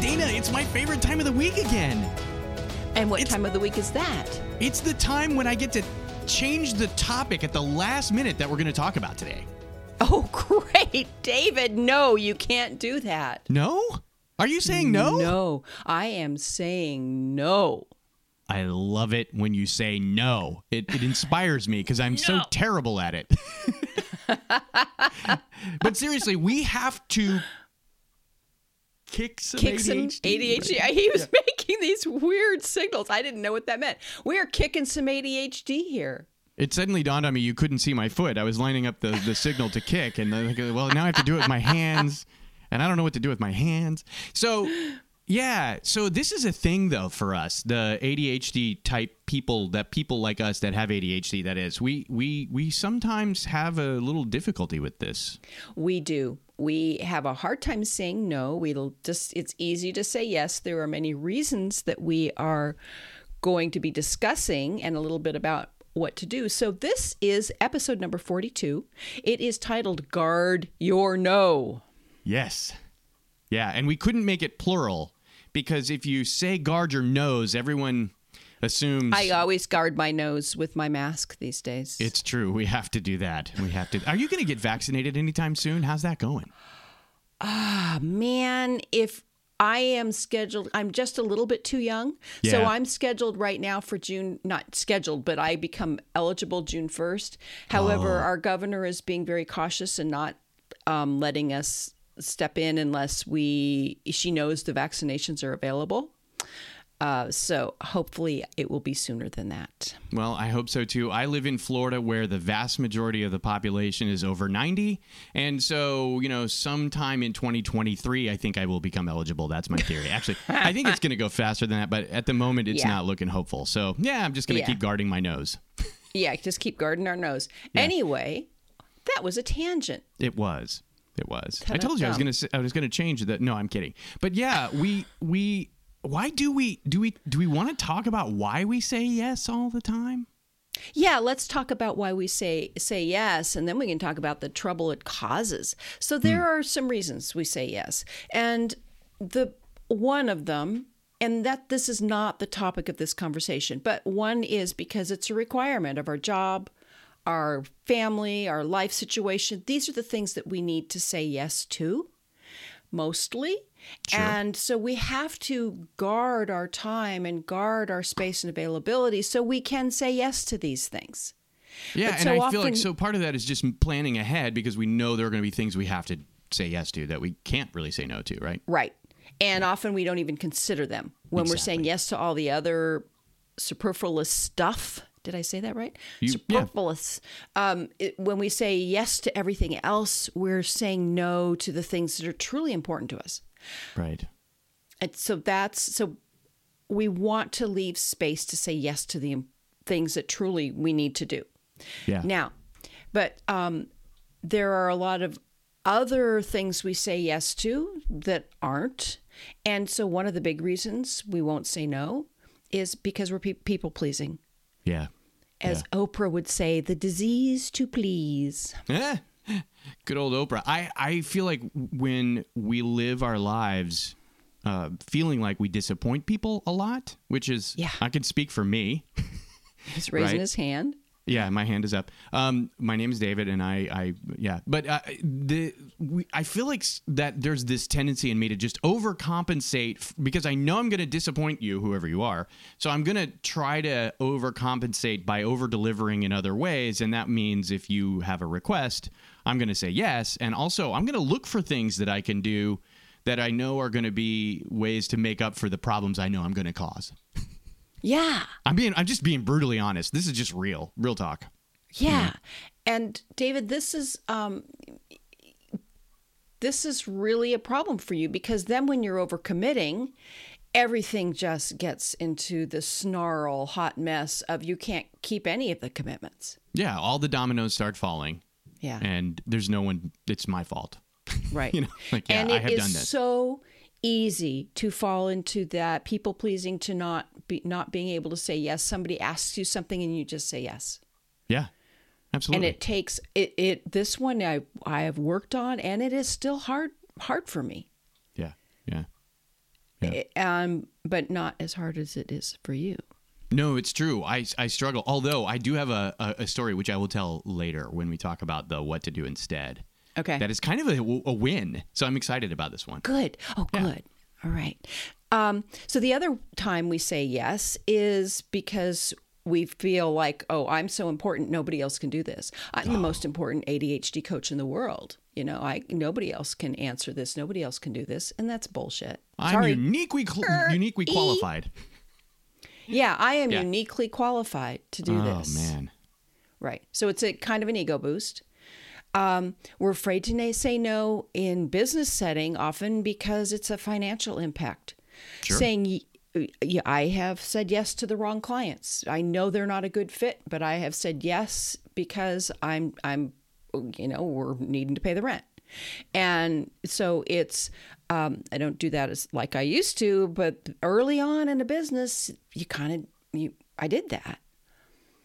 Dana, it's my favorite time of the week again. And what It's- time of the week is that? It's the time when I get to change the topic at the last minute that we're going to talk about today. Oh, great. David, no, you can't do that. No? Are you saying no? No, I am saying no. I love it when you say no. It, it inspires me because I'm so terrible at it. but seriously, we have to kick some Kick some ADHD. ADHD. He was making these weird signals. I didn't know what that meant. We are kicking some ADHD here. It suddenly dawned on me you couldn't see my foot. I was lining up the, the signal to kick, and then, like, well, now I have to do it with my hands, and I don't know what to do with my hands. So, yeah. So this is a thing though for us, the ADHD type people that people like us that have ADHD. That is, we we we sometimes have a little difficulty with this. We do. We have a hard time saying no. We'll just it's easy to say yes. There are many reasons that we are going to be discussing and a little bit about what to do. So this is episode number 42. It is titled Guard Your No. Yes. Yeah, and we couldn't make it plural because if you say guard your nose, everyone assumes I always guard my nose with my mask these days. It's true. We have to do that. We have to. Are you going to get vaccinated anytime soon? How's that going? Ah, man, if I am scheduled, I'm just a little bit too young. So I'm scheduled right now for June, not scheduled, but I become eligible June 1st. However, our governor is being very cautious and not um, letting us step in unless we she knows the vaccinations are available. Uh, so hopefully it will be sooner than that. Well, I hope so too. I live in Florida where the vast majority of the population is over 90. And so, you know, sometime in 2023, I think I will become eligible. That's my theory. Actually, I think it's going to go faster than that, but at the moment, it's Yeah. not looking hopeful. So, yeah, I'm just going to Yeah. keep guarding my nose. Yeah, just keep guarding our nose. Anyway, that was a tangent. It was. It was. I told you I was going to I was going to change that. No, I'm kidding. But yeah, we we why do we do we do we want to talk about why we say yes all the time? Yeah, let's talk about why we say say yes, and then we can talk about the trouble it causes. So there hmm. are some reasons we say yes, and the one of them, and that this is not the topic of this conversation, but one is because it's a requirement of our job, our family, our life situation. These are the things that we need to say yes to, mostly. And so we have to guard our time and guard our space and availability so we can say yes to these things. Yeah, But and so I feel like so part of that is just planning ahead because we know there are going to be things we have to say yes to that we can't really say no to, right? Right. And often we don't even consider them when we're saying yes to all the other superfluous stuff. Did I say that right? You- yeah. superfluous. Um, it, when we say yes to everything else, we're saying no to the things that are truly important to us. Right. And so that's so we want to leave space to say yes to the things that truly we need to do. Yeah. Now, but um, there are a lot of other things we say yes to that aren't. And so one of the big reasons we won't say no is because we're pe- people pleasing. yeah. As Oprah would say, the disease to please. Eh, Good old Oprah. I, I feel like when we live our lives uh, feeling like we disappoint people a lot, which is, Yeah. I can speak for me. He's raising Right. his hand. Yeah, my hand is up. Um, my name is David, and I, I yeah, but uh, the we, I feel like that there's this tendency in me to just overcompensate f- because I know I'm going to disappoint you, whoever you are. So I'm going to try to overcompensate by over delivering in other ways, and that means if you have a request, I'm going to say yes, and also I'm going to look for things that I can do that I know are going to be ways to make up for the problems I know I'm going to cause. Yeah. I'm being I'm just being brutally honest. This is just real, real talk. Yeah. And David, this is um this is really a problem for you because then when you're overcommitting, everything just gets into the snarl, hot mess of you can't keep any of the commitments. Yeah, all the dominoes start falling, Yeah. and there's no one. It's my fault. Right. you know, like yeah, and I have is done this. so easy to fall into that people pleasing to not be not being able to say yes. Somebody asks you something and you just say yes. yeah, absolutely. And it takes it, it this one I I have worked on and it is still hard hard for me. yeah, yeah. Yeah. It- um but not as hard as it is for you. No, it's true. I, I struggle. Although I do have a, a, a story which I will tell later when we talk about the what to do instead. Okay. That is kind of a, a win. So I'm excited about this one. Good. Oh, good. All right. Um, so the other time we say yes is because we feel like, oh, I'm so important, nobody else can do this. I'm the most important ADHD coach in the world. You know, I nobody else can answer this. Nobody else can do this, and that's bullshit. I'm Sorry. uniquely cl- uniquely E. yeah, I am Yeah. uniquely qualified to do Oh this. Oh, man. Right. So it's a kind of an ego boost. Um, we're afraid to say no in business setting often because it's a financial impact. Sure. Saying, yeah, I have said yes to the wrong clients. I know they're not a good fit, but I have said yes because I'm I'm you know we're needing to pay the rent, and so it's um, I don't do that as like I used to, but early on in a business, you kind of you I did that.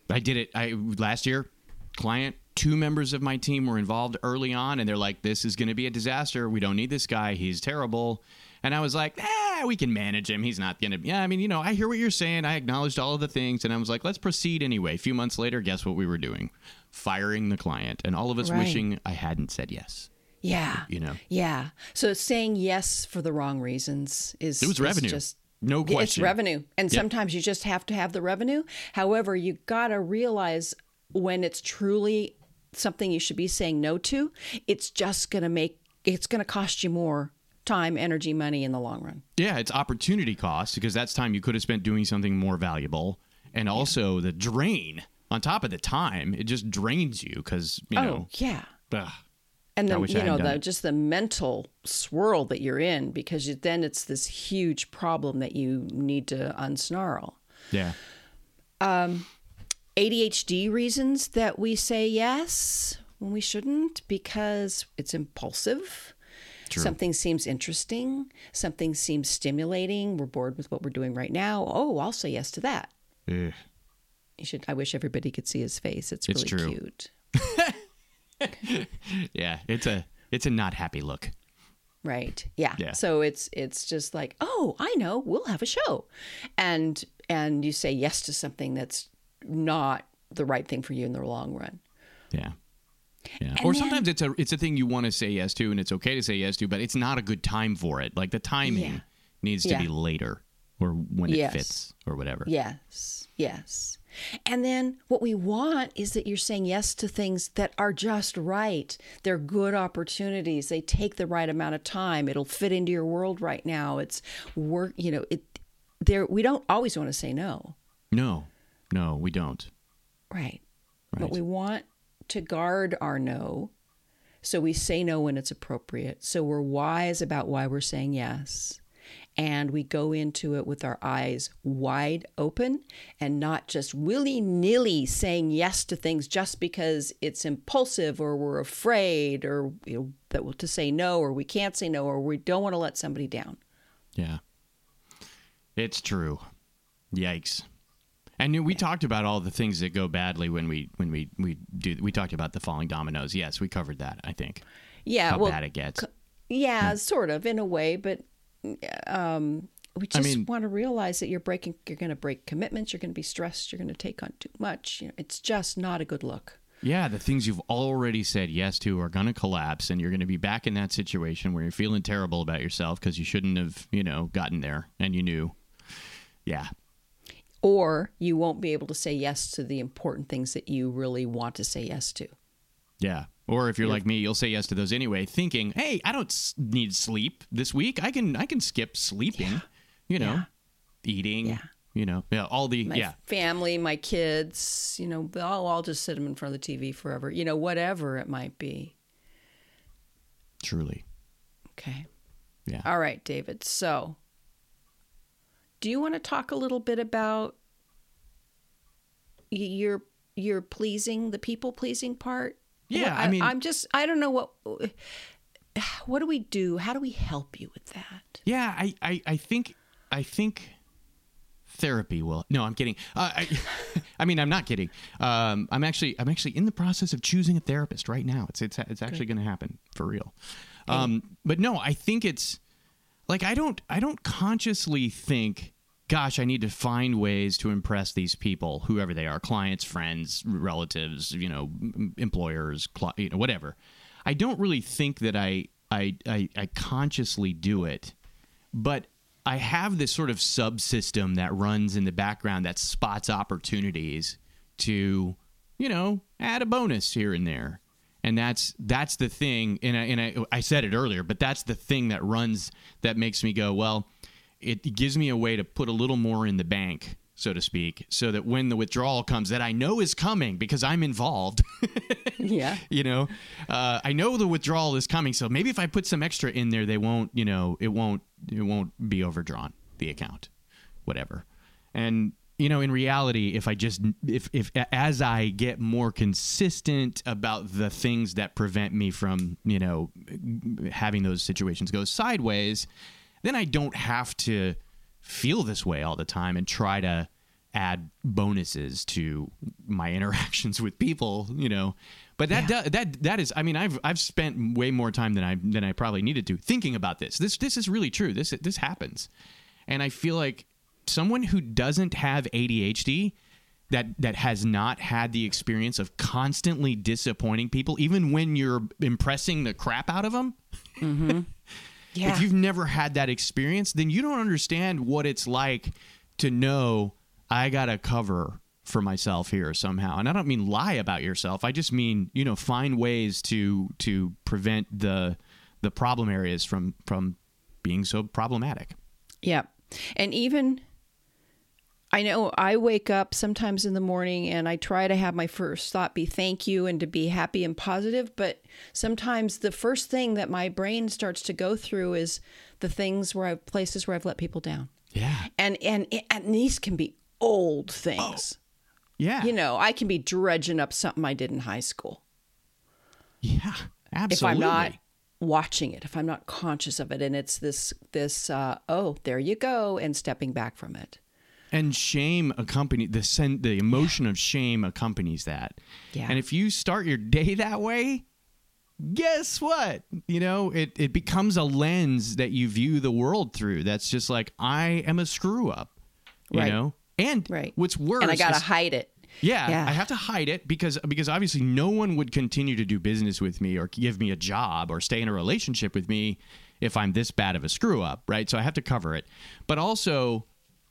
I did it. I last year, client, two members of my team were involved early on, and they're like, "This is going to be a disaster. We don't need this guy. He's terrible." And I was like, "Ah, we can manage him. He's not going to." Yeah, I mean, you know, I hear what you're saying. I acknowledged all of the things, and I was like, "Let's proceed anyway." A few months later, guess what we were doing? Firing the client, and all of us Right. wishing I hadn't said yes. Yeah. You know, Yeah. So saying yes for the wrong reasons is it was is revenue. Just no Yeah, it's revenue, and Yeah. sometimes you just have to have the revenue. However, you gotta realize when it's truly something you should be saying no to, it's just gonna make it's gonna cost you more time, energy, money in the long run. Yeah, it's opportunity cost because that's time you could have spent doing something more valuable, and also the drain on top of the time. It just drains you because you oh know. yeah. ugh. And then you know the just the mental swirl that you're in because you, then it's this huge problem that you need to unsnarl. Yeah. Um, ADHD reasons that we say yes when we shouldn't because it's impulsive. True. Something seems interesting, something seems stimulating. We're bored with what we're doing right now. Oh, I'll say yes to that. Ugh. You should I wish everybody could see his face. It's It's really true. cute. Yeah, it's a it's a not happy look. Right. Yeah. Yeah. So it's it's just like, "Oh, I know. We'll have a show." And and you say yes to something that's not the right thing for you in the long run. Yeah. Yeah. And or then- sometimes it's a it's a thing you want to say yes to and it's okay to say yes to, but it's not a good time for it. Like the timing Yeah. needs to Yeah. be later or when Yes. it fits or whatever. Yes, yes. And then what we want is that you're saying yes to things that are just right. They're good opportunities. They take the right amount of time. It'll fit into your world right now. It's work, you know, it there we don't always want to say no. No. No, we don't. Right. Right. But we want to guard our no. So we say no when it's appropriate. So we're wise about why we're saying yes. And we go into it with our eyes wide open and not just willy nilly saying yes to things just because it's impulsive or we're afraid or you know, that to say no or we can't say no or we don't want to let somebody down. Yeah. It's true. Yikes. And we talked about all the things that go badly when we when we we do we talked about the falling dominoes. Yes, we covered that, I think. Yeah, How well, bad it gets. Yeah, sort of in a way, but um, we I just mean- want to realize that you're breaking. You're going to break commitments. You're going to be stressed. You're going to take on too much. You know, it's just not a good look. Yeah, the things you've already said yes to are going to collapse, and you're going to be back in that situation where you're feeling terrible about yourself because you shouldn't have, you know, gotten there, and you knew. Yeah, Or you won't be able to say yes to the important things that you really want to say yes to. yeah. Or if you're like me, you'll say yes to those anyway, thinking, "Hey, I don't s- need sleep this week. I can, I can skip sleeping. You know, Yeah. eating. Yeah. You know, yeah, all the My yeah, family, my kids, you know, I'll, I'll just sit them in front of the TV forever. You know, whatever it might be. truly, Okay. Yeah. All right, David. So, do you want to talk a little bit about your your pleasing, the people pleasing part? Yeah, What- I mean- I'm just I don't know what what do we do? How do we help you with that? Yeah, I, I, I think I think therapy will. No, I'm kidding. Uh, I, I mean, I'm not kidding. Um, I'm actually I'm actually in the process of choosing a therapist right now. It's it's it's actually going to happen for real. Um, but no, I think it's like I don't I don't consciously think. Gosh, I need to find ways to impress these people, whoever they are, clients, friends, relatives, you know, employers, cli- you know, whatever. I don't really think that I I I, I consciously do it but I have this sort of subsystem that runs in the background that spots opportunities to, you know, add a bonus here and there. And that's that's the thing, and I, and I, I said it earlier, but that's the thing that runs that makes me go, well, it gives me a way to put a little more in the bank, so to speak, so that when the withdrawal comes, that I know is coming because I'm involved. Yeah. you know uh, i know the withdrawal is coming so maybe if i put some extra in there they won't you know it won't it won't be overdrawn the account whatever and you know in reality if i just if if as i get more consistent about the things that prevent me from you know having those situations go sideways then i don't have to feel this way all the time and try to add bonuses to my interactions with people you know? But that Yeah. do- that that is i mean i've i've spent way more time than i than i probably needed to thinking about this. This this is really true. This this happens. And i feel like someone who doesn't have adhd that that has not had the experience of constantly disappointing people even when you're impressing the crap out of them mm-hmm. Yeah. if you've never had that experience, then you don't understand what it's like to know I got to cover for myself here somehow. And I don't mean lie about yourself. I just mean, you know, find ways to to prevent the the problem areas from from being so problematic. Yeah. And even I know I wake up sometimes in the morning and I try to have my first thought be thank you and to be happy and positive, but sometimes the first thing that my brain starts to go through is the things where I've places where I've let people down. Yeah. And and and these can be old things. Yeah. You know, I can be dredging up something I did in high school. yeah. Absolutely. If I'm not watching it, if I'm not conscious of it and it's this this uh oh, there you go and stepping back from it. And shame accompany the sen- the emotion of shame accompanies that. Yeah. And if you start your day that way, guess what? You know, it it becomes a lens that you view the world through. That's just like I am a screw up. You Right. know? And Right. what's worse and I got to hide it. yeah, Yeah. I have to hide it because because obviously no one would continue to do business with me or give me a job or stay in a relationship with me if I'm this bad of a screw up, right? So I have to cover it. But also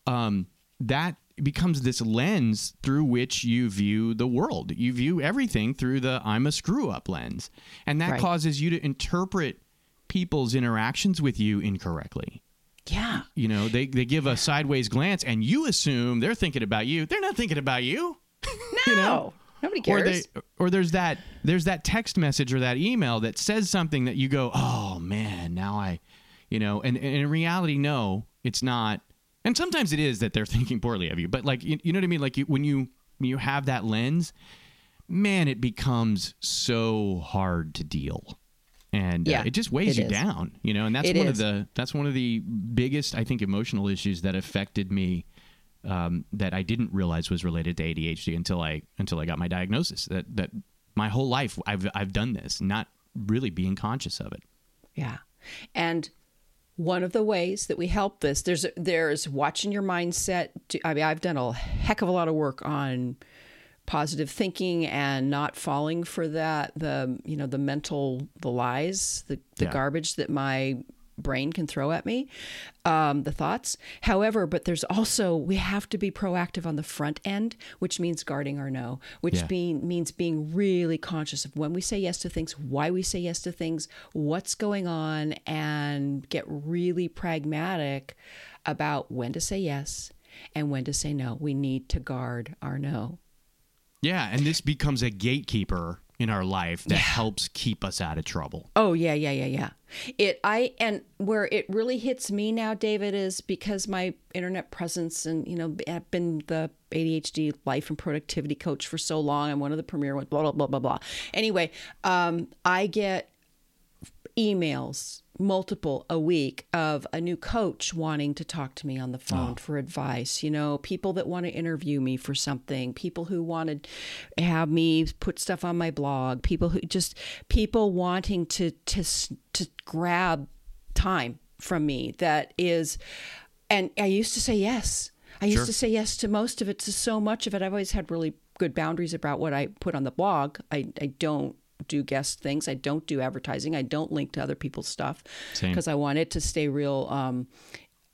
um, that becomes this lens through which you view the world. You view everything through the I'm a screw up lens. And that Right. causes you to interpret people's interactions with you incorrectly Yeah. you know they, they give a sideways glance and you assume they're thinking about you they're not thinking about you No. you know Nobody or cares. they or there's that there's that text message or that email that says something that you go oh man now i you know and, and in reality no it's not and sometimes it is that they're thinking poorly of you but like you, you know what i mean like you, when you when you have that lens man it becomes so hard to deal and uh, Yeah, it just weighs it you is. down you know and that's It one of the that's one of the biggest i think emotional issues that affected me um, that I didn't realize was related to ADHD until I until I got my diagnosis. That that my whole life I've I've done this, not really being conscious of it. Yeah. And one of the ways that we help this, there's there's watching your mindset. to- I mean, I've done a heck of a lot of work on positive thinking and not falling for that the you know the mental the lies the, the Yeah. garbage that my brain can throw at me um, the thoughts. However but there's also we have to be proactive on the front end which means guarding our no which Yeah. being, means being really conscious of when we say yes to things why we say yes to things what's going on and get really pragmatic about when to say yes and when to say no. We need to guard our no. Yeah, and this becomes a gatekeeper in our life that helps keep us out of trouble. Oh yeah, yeah, yeah, yeah. It I and where it really hits me now, David, is because my internet presence and you know I've been the ADHD life and productivity coach for so long. I'm one of the premier ones. Blah blah blah blah blah. Anyway, um, I get emails multiple a week of a new coach wanting to talk to me on the phone for advice you know people that want to interview me for something people who want to have me put stuff on my blog people who just people wanting to to to grab time from me that is and I used to say yes. I used Sure. to say yes to most of it to so much of it. I've always had really good boundaries about what I put on the blog. I I don't do guest things. I don't do advertising. I don't link to other people's stuff because I want it to stay real um,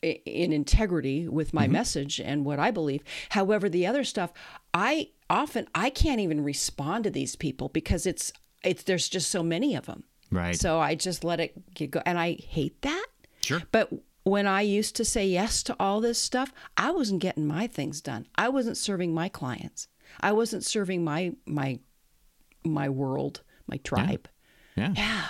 in integrity with Mm-hmm. my message and what I believe. However, the other stuff, I often I can't even respond to these people because it's it's there's just so many of them. Right. So I just let it get go, and I hate that. Sure. But when I used to say yes to all this stuff, I wasn't getting my things done. I wasn't serving my clients. I wasn't serving my my my world, my tribe. Yeah. Yeah.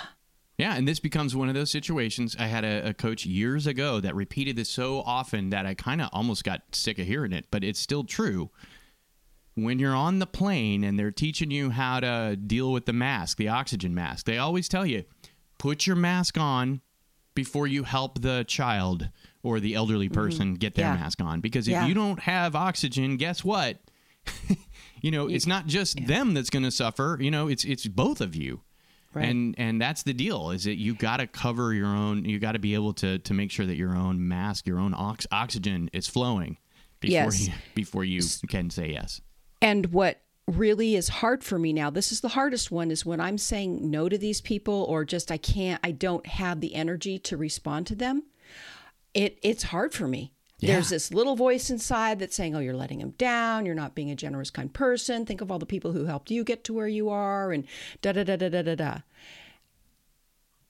Yeah, and this becomes one of those situations. I had a, a coach years ago that repeated this so often that I kind of almost got sick of hearing it, but it's still true. When you're on the plane and they're teaching you how to deal with the mask, the oxygen mask, they always tell you put your mask on before you help the child or the elderly person get their Mm-hmm. Yeah. mask on. Because if Yeah. you don't have oxygen, guess what? you know, it's not just them that's going to suffer. You know, it's it's both of you. Right. And and that's the deal is that you got to cover your own. You got to be able to to make sure that your own mask, your own ox- oxygen is flowing before Yes. you before you can say yes. And what really is hard for me now, this is the hardest one, is when I'm saying no to these people or just I can't, I don't have the energy to respond to them. It it's hard for me. There's this little voice inside that's saying, "Oh, you're letting him down. You're not being a generous, kind person. Think of all the people who helped you get to where you are, and da da da da da da da."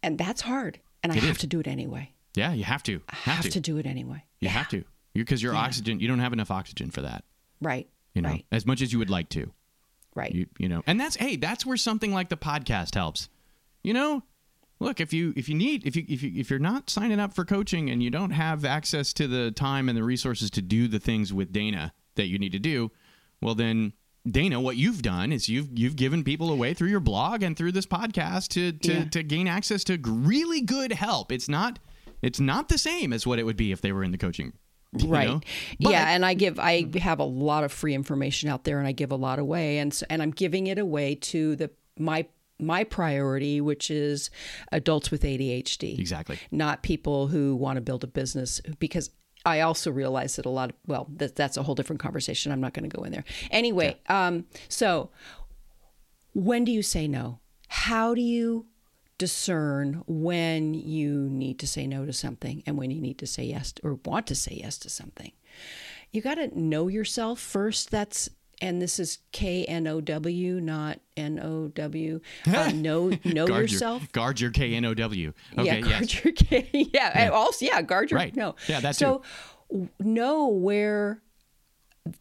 And that's hard, and I It have is. to do it anyway. Yeah, you have to. I have to do it anyway. You have to. Because your oxygen, you don't have enough oxygen for that. Right. You know, Right. as much as you would like to. Right. You you know, and that's hey, that's where something like the podcast helps. You know, look if you if you need if you if you if you're not signing up for coaching and you don't have access to the time and the resources to do the things with Dana that you need to do, well then Dana, what you've done is you've you've given people away through your blog and through this podcast to to, Yeah. to gain access to really good help. It's not it's not the same as what it would be if they were in the coaching. you right know? But- yeah and i give i have a lot of free information out there and i give a lot away and so, and i'm giving it away to the my my priority which is adults with adhd Exactly. not people who want to build a business because I also realize that a lot of well that, that's a whole different conversation. I'm not going to go in there. Anyway, um so when do you say no? How do you discern when you need to say no to something and when you need to say yes or want to say yes to something? You got to know yourself first. That's and this is K N O W, not N O W. Uh, know know guard yourself Your, guard your K N O W. Okay, yeah, yes. guard your K. Yeah, and also yeah, guard your Right. no. Yeah, that so w- know where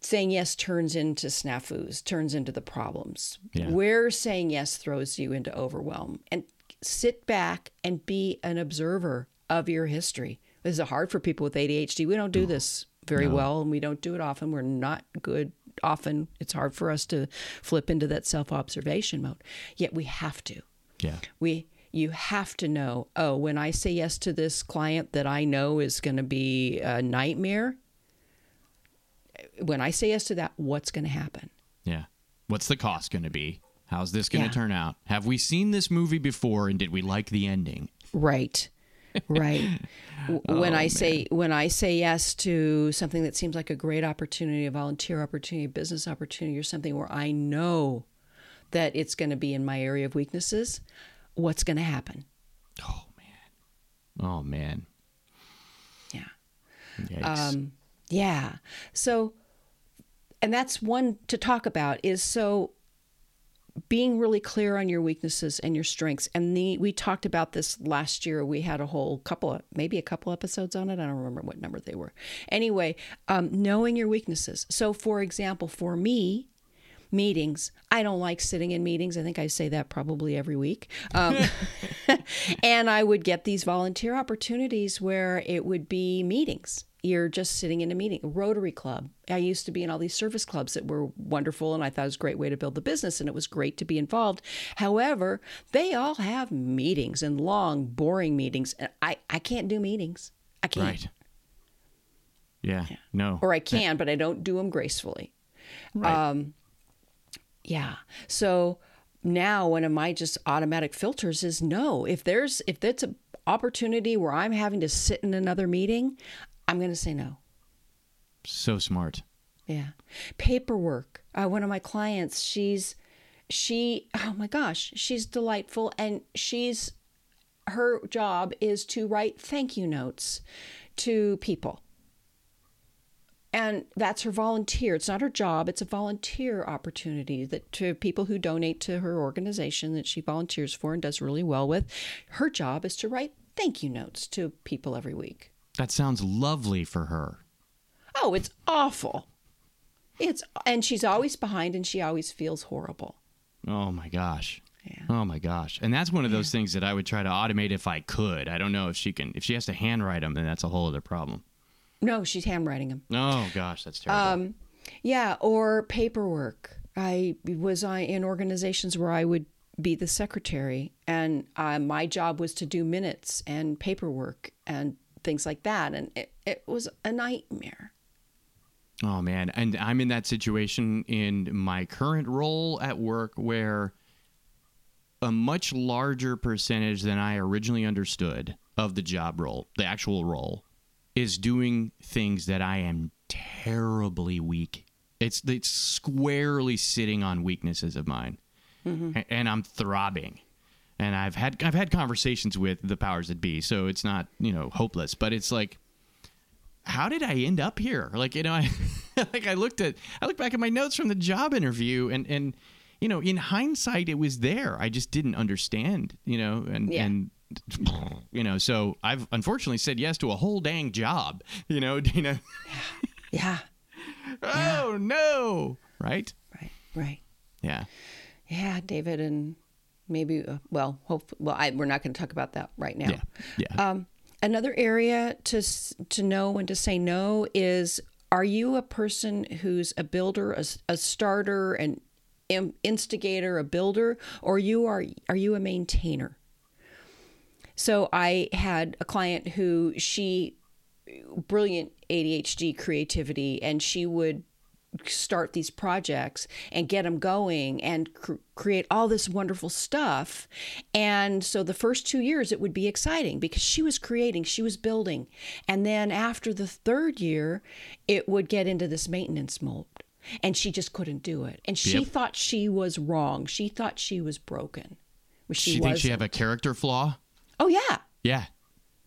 saying yes turns into snafus, turns into the problems. Yeah. Where saying yes throws you into overwhelm, and sit back and be an observer of your history. This is hard for people with ADHD. We don't do this very well, and we don't do it often. We're not good. Often, it's hard for us to flip into that self observation mode. Yet we have to Yeah. we you have to know oh when i say yes to this client that i know is going to be a nightmare when i say yes to that what's going to happen Yeah. What's the cost going to be? How's this going to Yeah. turn out? Have we seen this movie before and did we like the ending? right right W- Oh, when i say when i say yes to something that seems like a great opportunity a volunteer opportunity a business opportunity or something where i know that it's going to be in my area of weaknesses what's going to happen Oh man. Oh man. yeah Yikes. Um, yeah. So, and that's one to talk about is so being really clear on your weaknesses and your strengths. And the we talked about this last year. We had a whole couple of maybe a couple episodes on it. I don't remember what number they were. Anyway, um, knowing your weaknesses. So, for example, for me, meetings. I don't like sitting in meetings. I think I say that probably every week. Um, and I would get these volunteer opportunities where it would be meetings. You're just sitting in a meeting, a Rotary Club. I used to be in all these service clubs that were wonderful, and I thought it was a great way to build the business, and it was great to be involved. However, they all have meetings and long, boring meetings. And I, I can't do meetings. I can't. Right. Yeah. No. Or I can, but I don't do them gracefully. Right. Um, yeah. So now one of my just automatic filters is no. If there's if that's an opportunity where I'm having to sit in another meeting, I'm going to say no. so smart. Yeah. Paperwork. Uh, one of my clients, she's, she, oh my gosh, she's delightful. And she's, her job is to write thank you notes to people. And that's her volunteer. It's not her job, it's a volunteer opportunity that to people who donate to her organization that she volunteers for and does really well with. Her job is to write thank you notes to people every week. That sounds lovely for her. Oh, it's awful. It's and she's always behind and she always feels horrible. Oh my gosh. Yeah. Oh my gosh. And that's one of those things that I would try to automate if I could. I don't know if she can. If she has to handwrite them, then that's a whole other problem. No, she's handwriting them. Oh gosh, that's terrible. Um, yeah, or paperwork. I was I in organizations where I would be the secretary, and uh, my job was to do minutes and paperwork and things like that, and it, it was a nightmare. Oh man, and I'm in that situation in my current role at work where a much larger percentage than I originally understood of the job role, the actual role, is doing things that I am terribly weak. It's it's squarely sitting on weaknesses of mine, mm-hmm. A- and I'm throbbing. And I've had I've had conversations with the powers that be, so it's not you know hopeless, but it's like how did I end up here? Like, you know, I like I looked at I looked back at my notes from the job interview and and you know, in hindsight it was there. I just didn't understand, you know, and Yeah. and you know, so I've unfortunately said yes to a whole dang job, you know, Dana. Yeah, oh no. Right? right, right. Yeah. Yeah, David, and maybe uh, well, hope well, I, we're not going to talk about that right now. Yeah. Yeah. Um, another area to to know and to say no is: Are you a person who's a builder, a, a starter, an instigator, a builder, or you are are you a maintainer? So I had a client who she brilliant ADHD creativity, and she would start these projects and get them going and cr- create all this wonderful stuff. And so the first two years it would be exciting because she was creating, she was building. And then after the third year, it would get into this maintenance mode. And she just couldn't do it. And she Yep. thought she was wrong. She thought she was broken. She, she thinks she have a character flaw? Oh, yeah Yeah.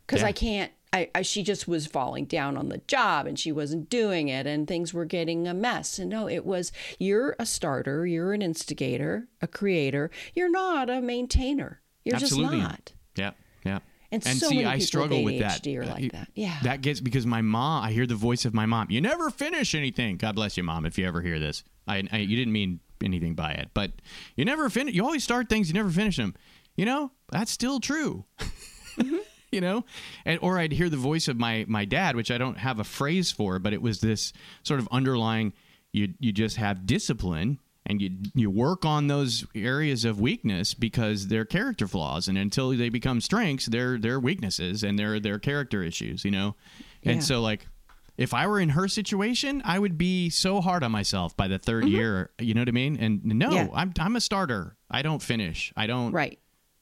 because Yeah. I can't. I, I she just was falling down on the job and she wasn't doing it and things were getting a mess. And no, it was you're a starter, you're an instigator, a creator. You're not a maintainer. You're Absolutely. just not. Yep. Yep. And so many people struggle with that. Like that. Yeah. That gets because my mom. I hear the voice of my mom. You never finish anything. God bless you, mom. If you ever hear this, I, I you didn't mean anything by it, but you never finish. You always start things. You never finish them. You know that's still true. Mm-hmm. you know, and or I'd hear the voice of my my dad, which I don't have a phrase for, but it was this sort of underlying. You you just have discipline and you you work on those areas of weakness because they're character flaws. And until they become strengths they're they're weaknesses and they're they're character issues you know? And so like if i were in her situation i would be so hard on myself by the 3rd year you know what i mean? And no Mm-hmm. Yeah. i'm i'm a starter. I don't finish. I don't right.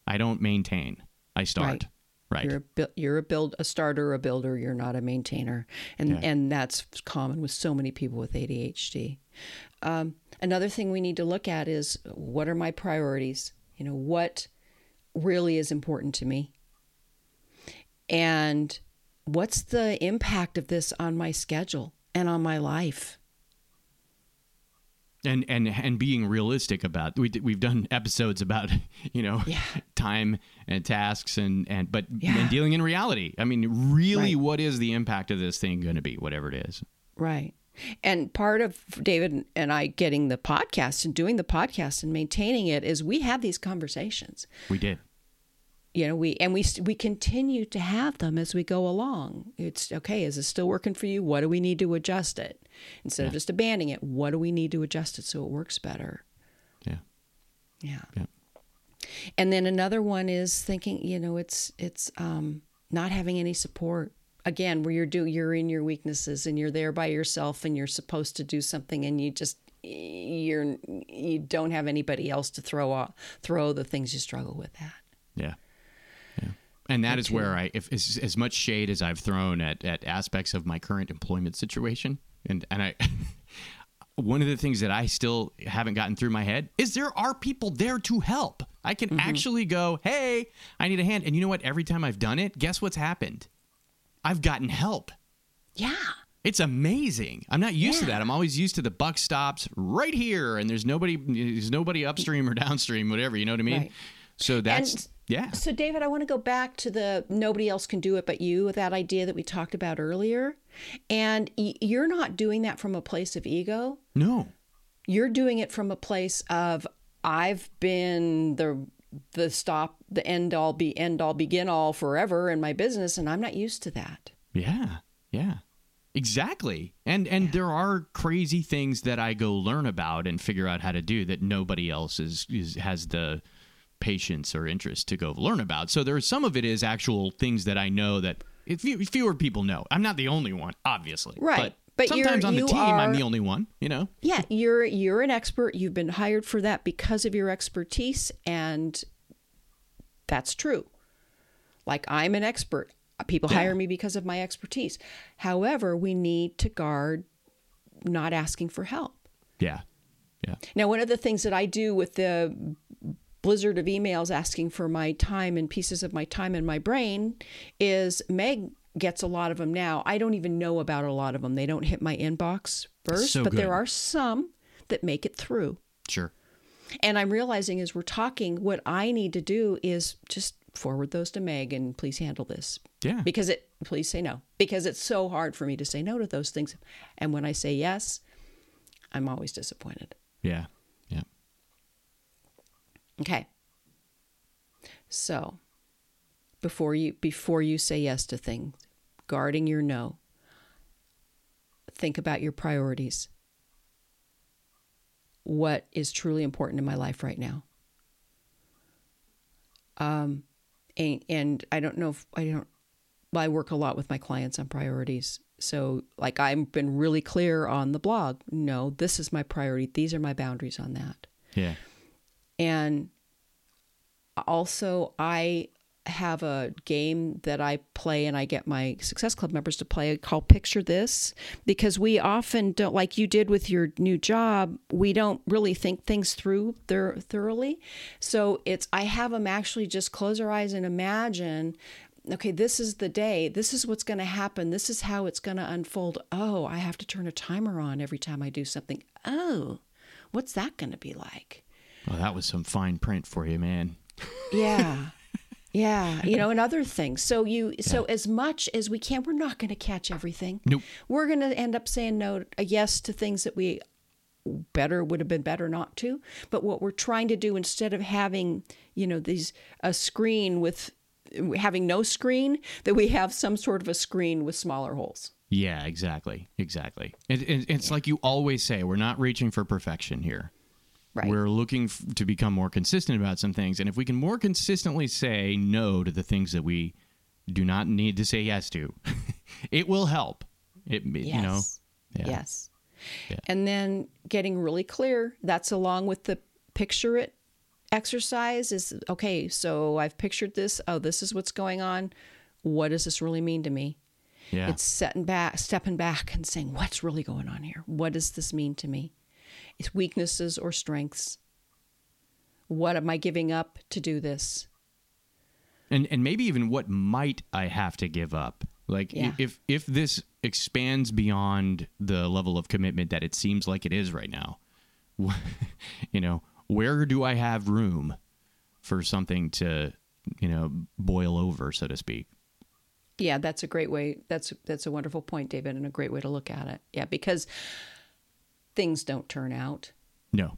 i don't maintain. I start. Right, You're a you're a build a starter, a builder. You're not a maintainer, and Yeah. and that's common with so many people with ADHD. Um, another thing we need to look at is what are my priorities? You know what really is important to me, and what's the impact of this on my schedule and on my life? And and and being realistic about we we've done episodes about you know Yeah. time and tasks and and but Yeah. and dealing in reality i mean really Right. what is the impact of this thing going to be whatever it is Right. And part of David and I getting the podcast and doing the podcast and maintaining it is we have these conversations. We did. You know, we and we we continue to have them as we go along. It's okay. Is it still working for you? What do we need to adjust it instead yeah. of just abandoning it? What do we need to adjust it so it works better? Yeah. Yeah. Yeah. And then another one is thinking. You know, it's it's um, not having any support again where you're do you're in your weaknesses and you're there by yourself and you're supposed to do something and you just you're you don't have anybody else to throw off, throw the things you struggle with at. Yeah. And that is where I, if as, as much shade as I've thrown at, at aspects of my current employment situation, and and I, one of the things that I still haven't gotten through my head is there are people there to help. I can mm-hmm. actually go, hey, I need a hand, and you know what? Every time I've done it, guess what's happened? I've gotten help. Yeah. It's amazing. I'm not used yeah. to that. I'm always used to the buck stops right here, and there's nobody, there's nobody upstream or downstream, whatever. You know what I mean? Right. So that's and, yeah. So David, I want to go back to the nobody else can do it but you. That idea that we talked about earlier, and you're not doing that from a place of ego. No. You're doing it from a place of I've been the the stop, the end all, be end all, begin all forever in my business, and I'm not used to that. Yeah, yeah, exactly. And and yeah. there are crazy things that I go learn about and figure out how to do that nobody else is, is has the patience or interest to go learn about. So there's some of it is actual things that I know that fewer people know. I'm not the only one, obviously. Right. But but sometimes on the team are, I'm the only one, you know. Yeah, you're you're an expert. You've been hired for that because of your expertise and that's true. Like I'm an expert. People yeah. hire me because of my expertise. However, we need to guard not asking for help. Yeah. Yeah. Now, one of the things that I do with the blizzard of emails asking for my time and pieces of my time in my brain is Meg gets a lot of them now. I don't even know about a lot of them. They don't hit my inbox first, so but good. there are some that make it through. Sure. And I'm realizing as we're talking, what I need to do is just forward those to Meg and please handle this. Yeah. Because it, please say no. Because it's so hard for me to say no to those things. And when I say yes, I'm always disappointed. Yeah. Okay. So before you before you say yes to things, guarding your no, think about your priorities what is truly important in my life right now. Um, and, and I don't know if I don't, I work a lot with my clients on priorities. So, like, I've been really clear on the blog. No, this is my priority. These are my boundaries on that. Yeah. And also, I have a game that I play and I get my Success Club members to play called Picture This because we often don't, like you did with your new job, we don't really think things through thir- thoroughly. So it's, I have them actually just close their eyes and imagine okay, this is the day. This is what's going to happen. This is how it's going to unfold. Oh, I have to turn a timer on every time I do something. Oh, what's that going to be like? Well, that was some fine print for you, man. Yeah. Yeah, you know, and other things. So you, so yeah. as much as we can, we're not going to catch everything. Nope. We're going to end up saying no, a yes to things that we better would have been better not to. But what we're trying to do instead of having, you know, these a screen with having no screen, that we have some sort of a screen with smaller holes. Yeah, exactly, exactly. It, it, it's yeah. like you always say, we're not reaching for perfection here. Right. We're looking f- to become more consistent about some things. And if we can more consistently say no to the things that we do not need to say yes to, it will help. It, yes. you know, yeah. yes. Yeah. And then getting really clear. That's along with the picture it exercise is okay. So I've pictured this. Oh, this is what's going on. What does this really mean to me? Yeah. It's setting back, stepping back and saying, what's really going on here? What does this mean to me? Weaknesses or strengths. What am I giving up to do this? And and maybe even what might I have to give up? Like yeah. if if this expands beyond the level of commitment that it seems like it is right now, you know, where do I have room for something to, you know, boil over, so to speak? Yeah, that's a great way. That's that's a wonderful point, David, and a great way to look at it. Yeah, because things don't turn out No.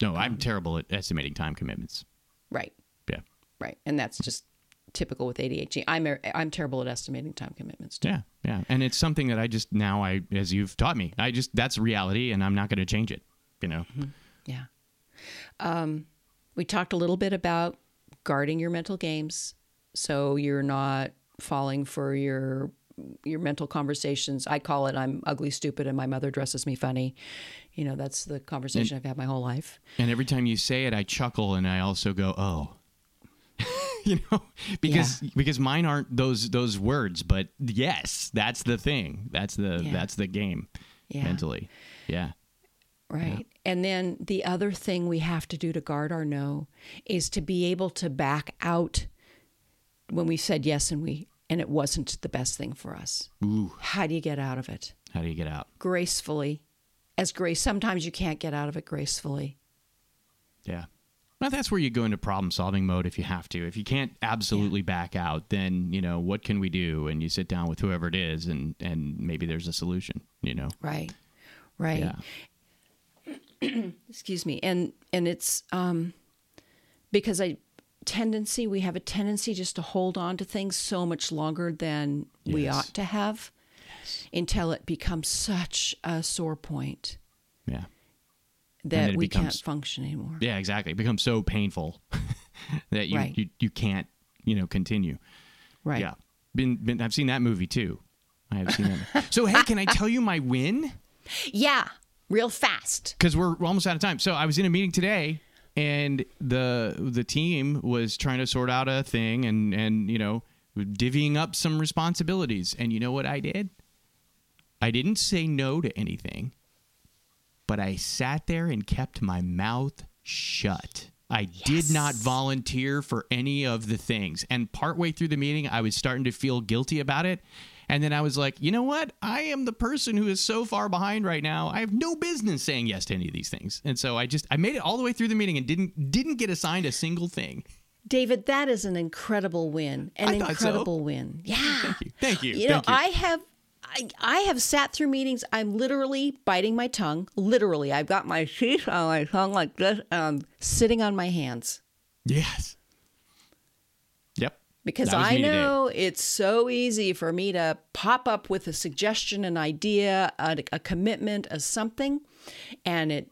No, I'm terrible at estimating time commitments. right. Yeah. Right, and that's just typical with ADHD. I'm I'm terrible at estimating time commitments too. Yeah. Yeah. And it's something that I just now I as you've taught me, I just that's reality and I'm not going to change it, you know. Yeah. Um, we talked a little bit about guarding your mental games, so you're not falling for your your mental conversations. I call it I'm ugly, stupid, and my mother dresses me funny. You know, that's the conversation I've had my whole life. And every time you say it I chuckle and I also go, "Oh." you know, because because mine aren't those those words, but yes, that's the thing. That's the Yeah. that's the game Yeah. mentally. Yeah. Right. And then the other thing we have to do to guard our no is to be able to back out when we said yes and we and it wasn't the best thing for us. Ooh, How do you get out of it? how do you get out? Gracefully. As grace sometimes you can't get out of it gracefully. Yeah. Well, that's where you go into problem solving mode if you have to. If you can't absolutely back out, then, you know, what can we do? And you sit down with whoever it is and, and maybe there's a solution, you know? Right. Right. Yeah. excuse me and and it's um because i tendency we have a tendency just to hold on to things so much longer than we ought to have until it becomes such a sore point Yeah. that we can't function anymore Yeah, exactly. It becomes so painful that you, Right. you, you can't, you know, continue. right Yeah. Been, been, I've seen that movie too. I have seen that. so, hey, can I tell you my win? yeah real fast because we're almost out of time. So I was in a meeting today, and the the team was trying to sort out a thing, and and you know divvying up some responsibilities. And you know what I did? I didn't say no to anything, but I sat there and kept my mouth shut. I did not volunteer for any of the things. And partway through the meeting, I was starting to feel guilty about it. And then I was like, you know what? I am the person who is so far behind right now. I have no business saying yes to any of these things. And so I just I made it all the way through the meeting and didn't didn't get assigned a single thing. david that is an incredible win an I thought so. incredible win yeah Thank you. Thank you. You know, you. I have I, I have sat through meetings. I'm literally biting my tongue. Literally, I've got my teeth on my tongue like this, and I'm sitting on my hands yes. Because I today. know it's so easy for me to pop up with a suggestion, an idea, a, a commitment, a something, and it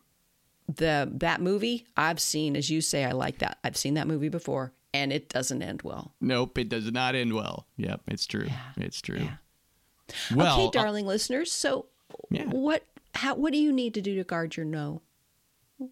the that movie I've seen, as you say, I like that. I've seen that movie before, and it doesn't end well. Nope, it does not end well. Yep, it's true. It's true. Well, okay, uh, darling listeners. So, Yeah. what how what do you need to do to guard your no?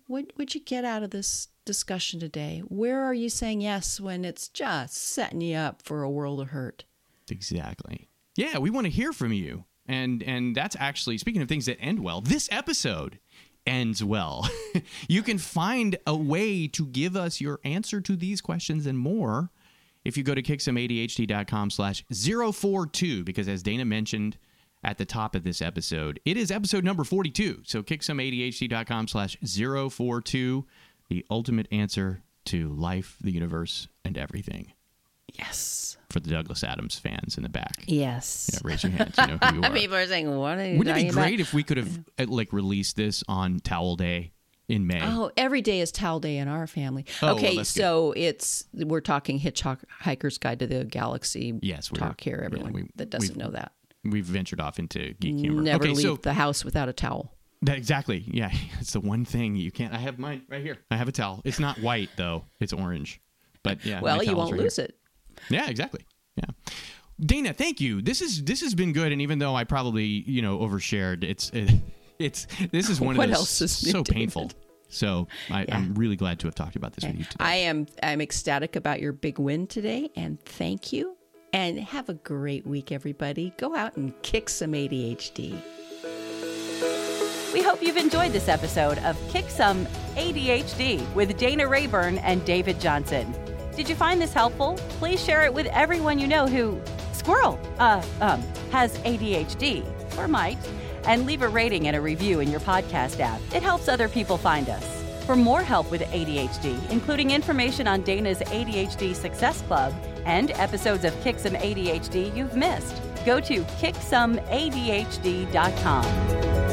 What would you get out of this discussion today? Where are you saying yes when it's just setting you up for a world of hurt? Exactly. Yeah, we want to hear from you. And and that's actually speaking of things that end well, this episode ends well. you can find a way to give us your answer to these questions and more if you go to kicksomeadhd.com slash 042 because as Dana mentioned at the top of this episode, it is episode number 42. So kicksomeadhd.com slash 042, the ultimate answer to life, the universe, and everything Yes. for the Douglas Adams fans in the back. Yes. Yeah, raise your hands. You know who you are. People are saying, "What are you Wouldn't it be about?" great if we could have uh, like released this on Towel Day in May? Oh, every day is towel day in our family. Oh, well, okay, good. so it's we're talking Hitchhiker's Guide to the Galaxy. Yes, talk here. yeah, Everyone we- that doesn't know that We've ventured off into geek humor. never okay, leave so the house without a towel. That exactly, yeah, it's the one thing you can't. I have mine right here. I have a towel. It's not white though; it's orange. But yeah, Well, you won't right lose here. it. Yeah, exactly. Yeah. Dana, thank you. This is this has been good, and even though I probably you know overshared, it's it, it's this is one What of those else so David? painful. So I, Yeah. I'm really glad to have talked about this with you today. I am I'm ecstatic about your big win today and thank you. And have a great week, everybody. Go out and kick some ADHD. We hope you've enjoyed this episode of Kick Some ADHD with Dana Rayburn and David Johnson. Did you find this helpful? Please share it with everyone you know who, squirrel, uh, um, has ADHD or might, and leave a rating and a review in your podcast app. It helps other people find us. For more help with ADHD, including information on Dana's ADHD Success Club and episodes of Kick Some ADHD you've missed. Go to kicksomeadhd.com.